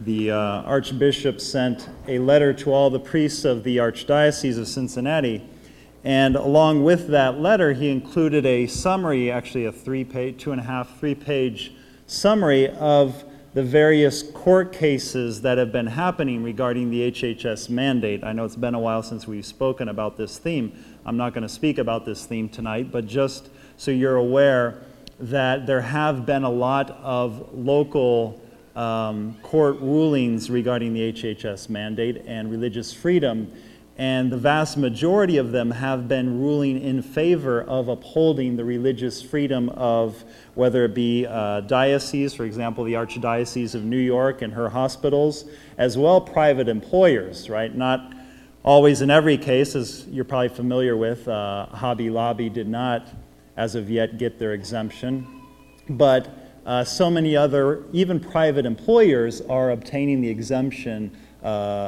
the uh, Archbishop sent a letter to all the priests of the Archdiocese of Cincinnati. And along with that letter, he included a summary, actually a three page, two and a half, three page summary of the various court cases that have been happening regarding the HHS mandate. I know it's been a while since we've spoken about this theme. I'm not going to speak about this theme tonight, but just so you're aware that there have been a lot of local um, court rulings regarding the HHS mandate and religious freedom and the vast majority of them have been ruling in favor of upholding the religious freedom of whether it be uh, dioceses, for example, the Archdiocese of New York and her hospitals, as well private employers, right? Not always in every case, as you're probably familiar with, uh, Hobby Lobby did not, as of yet, get their exemption. But uh, so many other, even private employers, are obtaining the exemption uh,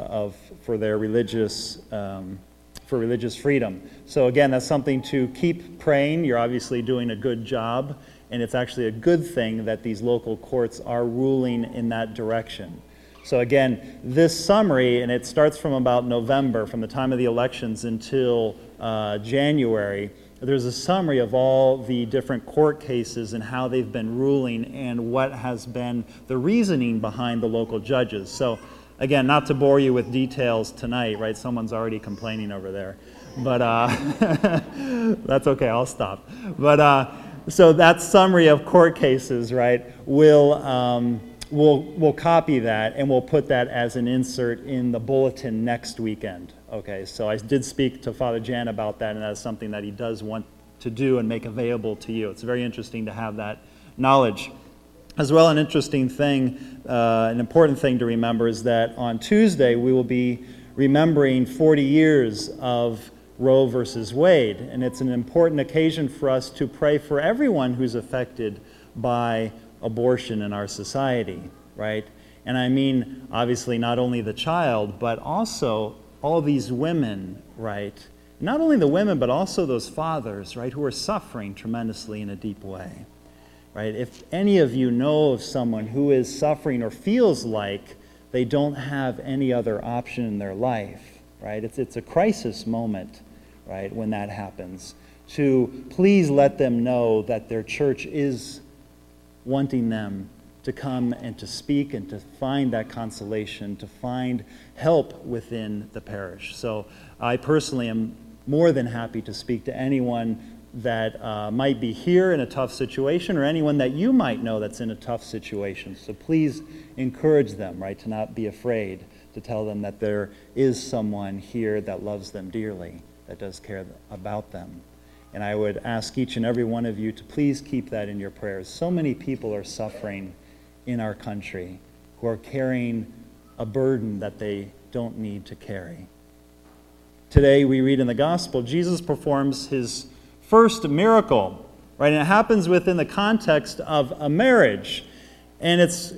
of for their religious um, for religious freedom. So again, that's something to keep praying. You're obviously doing a good job, and it's actually a good thing that these local courts are ruling in that direction. So again, this summary, and it starts from about November, from the time of the elections until uh, January. There's a summary of all the different court cases and how they've been ruling and what has been the reasoning behind the local judges. So Again, not to bore you with details tonight, right? Someone's already complaining over there. But uh, that's okay, I'll stop. But uh, so that summary of court cases, right, we'll, um, we'll, we'll copy that and we'll put that as an insert in the bulletin next weekend. Okay, so I did speak to Father Jan about that, and that's something that he does want to do and make available to you. It's very interesting to have that knowledge. As well, an interesting thing, uh, an important thing to remember is that on Tuesday we will be remembering 40 years of Roe versus Wade. And it's an important occasion for us to pray for everyone who's affected by abortion in our society, right? And I mean, obviously, not only the child, but also all these women, right? Not only the women, but also those fathers, right, who are suffering tremendously in a deep way right? If any of you know of someone who is suffering or feels like they don't have any other option in their life, right? It's, it's a crisis moment, right, when that happens. To please let them know that their church is wanting them to come and to speak and to find that consolation, to find help within the parish. So I personally am more than happy to speak to anyone that uh, might be here in a tough situation or anyone that you might know that's in a tough situation. So please encourage them, right, to not be afraid, to tell them that there is someone here that loves them dearly, that does care about them. And I would ask each and every one of you to please keep that in your prayers. So many people are suffering in our country who are carrying a burden that they don't need to carry. Today, we read in the gospel, Jesus performs his first miracle, right? And it happens within the context of a marriage. And it's,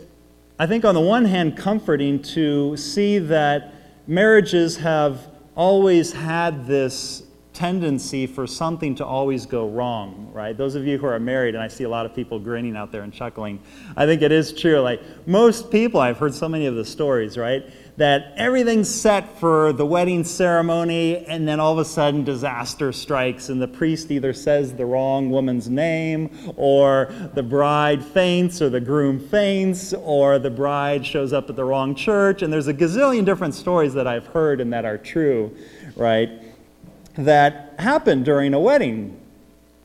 I think, on the one hand, comforting to see that marriages have always had this tendency for something to always go wrong, right? Those of you who are married, and I see a lot of people grinning out there and chuckling, I think it is true. Like most people, I've heard so many of the stories, right? that everything's set for the wedding ceremony, and then all of a sudden disaster strikes, and the priest either says the wrong woman's name, or the bride faints, or the groom faints, or the bride shows up at the wrong church. And there's a gazillion different stories that I've heard and that are true, right? That happen during a wedding.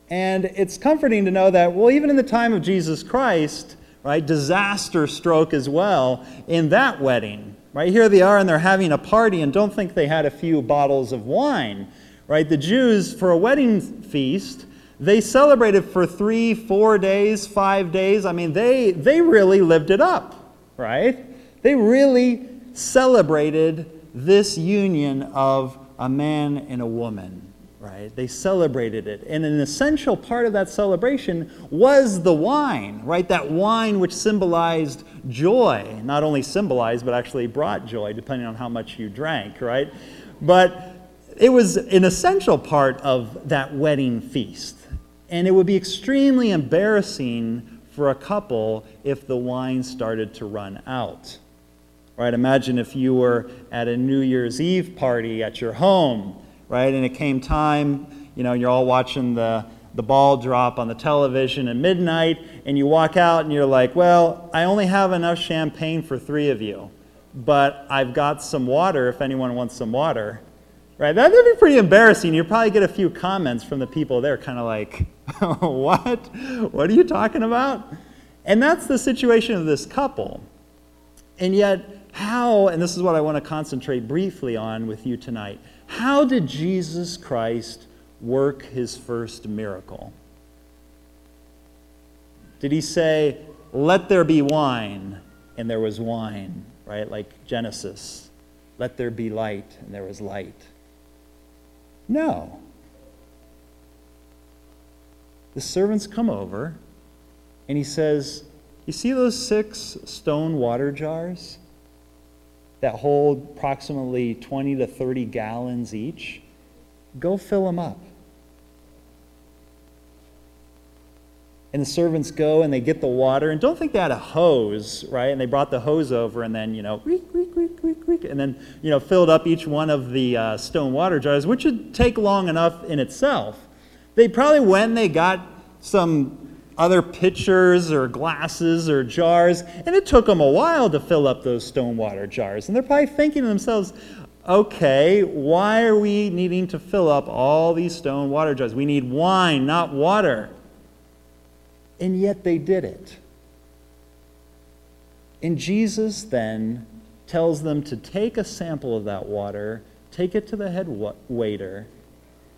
And it's comforting to know that, well, even in the time of Jesus Christ, right, disaster stroke as well in that wedding Right here they are and they're having a party and don't think they had a few bottles of wine. Right? The Jews for a wedding feast, they celebrated for 3, 4 days, 5 days. I mean, they they really lived it up, right? They really celebrated this union of a man and a woman right? They celebrated it. And an essential part of that celebration was the wine, right? That wine which symbolized joy, not only symbolized, but actually brought joy, depending on how much you drank, right? But it was an essential part of that wedding feast. And it would be extremely embarrassing for a couple if the wine started to run out, right? Imagine if you were at a New Year's Eve party at your home, right? And it came time, you know, you're all watching the, the ball drop on the television at midnight, and you walk out and you're like, well, I only have enough champagne for three of you, but I've got some water if anyone wants some water. Right? That'd be pretty embarrassing. You'd probably get a few comments from the people there, kind of like, what? What are you talking about? And that's the situation of this couple. And yet, how, and this is what I want to concentrate briefly on with you tonight, how did Jesus Christ work his first miracle? Did he say, let there be wine, and there was wine, right? Like Genesis. Let there be light, and there was light. No. The servants come over, and he says, You see those six stone water jars that hold approximately 20 to 30 gallons each? Go fill them up. And the servants go and they get the water, and don't think they had a hose, right? And they brought the hose over and then, you know, and then, you know, filled up each one of the uh, stone water jars, which would take long enough in itself. They probably when they got some other pitchers or glasses or jars, and it took them a while to fill up those stone water jars. And they're probably thinking to themselves, okay, why are we needing to fill up all these stone water jars? We need wine, not water. And yet they did it. And Jesus then tells them to take a sample of that water, take it to the head waiter,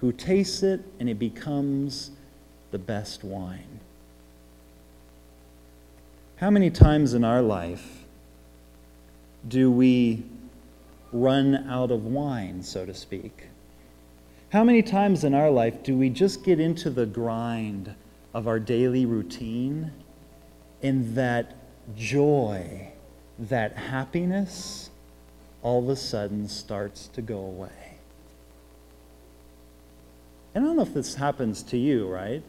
who tastes it, and it becomes the best wine. How many times in our life do we run out of wine, so to speak? How many times in our life do we just get into the grind of our daily routine and that joy, that happiness, all of a sudden starts to go away? And I don't know if this happens to you, right?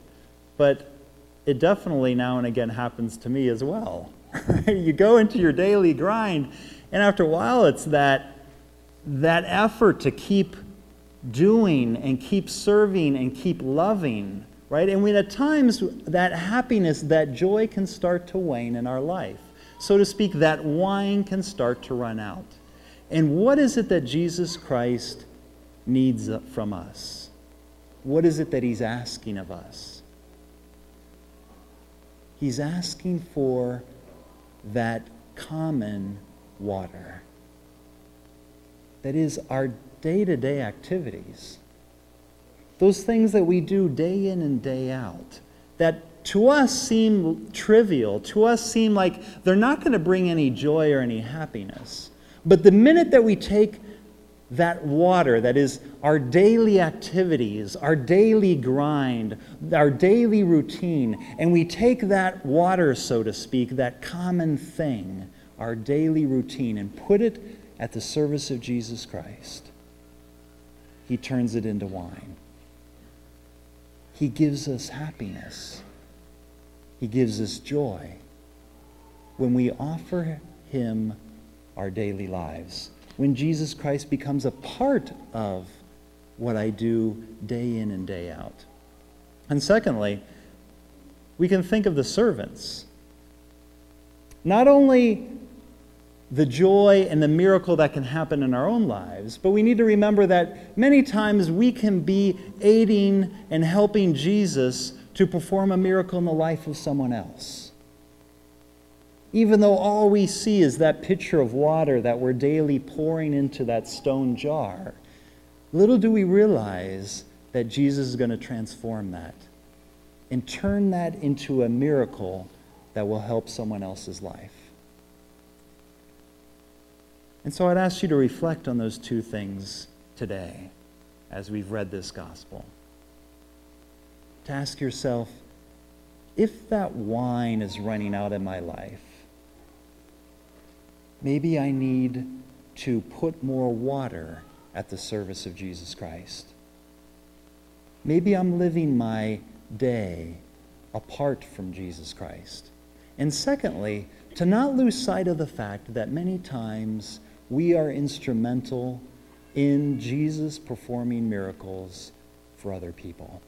But it definitely now and again happens to me as well. you go into your daily grind, and after a while, it's that, that effort to keep doing and keep serving and keep loving, right? And when at times that happiness, that joy can start to wane in our life. So to speak, that wine can start to run out. And what is it that Jesus Christ needs from us? What is it that he's asking of us? He's asking for that common water. That is our day to day activities. Those things that we do day in and day out, that to us seem trivial, to us seem like they're not going to bring any joy or any happiness. But the minute that we take that water that is our daily activities, our daily grind, our daily routine, and we take that water, so to speak, that common thing, our daily routine, and put it at the service of Jesus Christ, He turns it into wine. He gives us happiness. He gives us joy when we offer Him our daily lives when Jesus Christ becomes a part of what I do day in and day out. And secondly, we can think of the servants. Not only the joy and the miracle that can happen in our own lives, but we need to remember that many times we can be aiding and helping Jesus to perform a miracle in the life of someone else even though all we see is that pitcher of water that we're daily pouring into that stone jar, little do we realize that Jesus is going to transform that and turn that into a miracle that will help someone else's life. And so I'd ask you to reflect on those two things today as we've read this gospel. To ask yourself, if that wine is running out in my life, Maybe I need to put more water at the service of Jesus Christ. Maybe I'm living my day apart from Jesus Christ. And secondly, to not lose sight of the fact that many times we are instrumental in Jesus performing miracles for other people.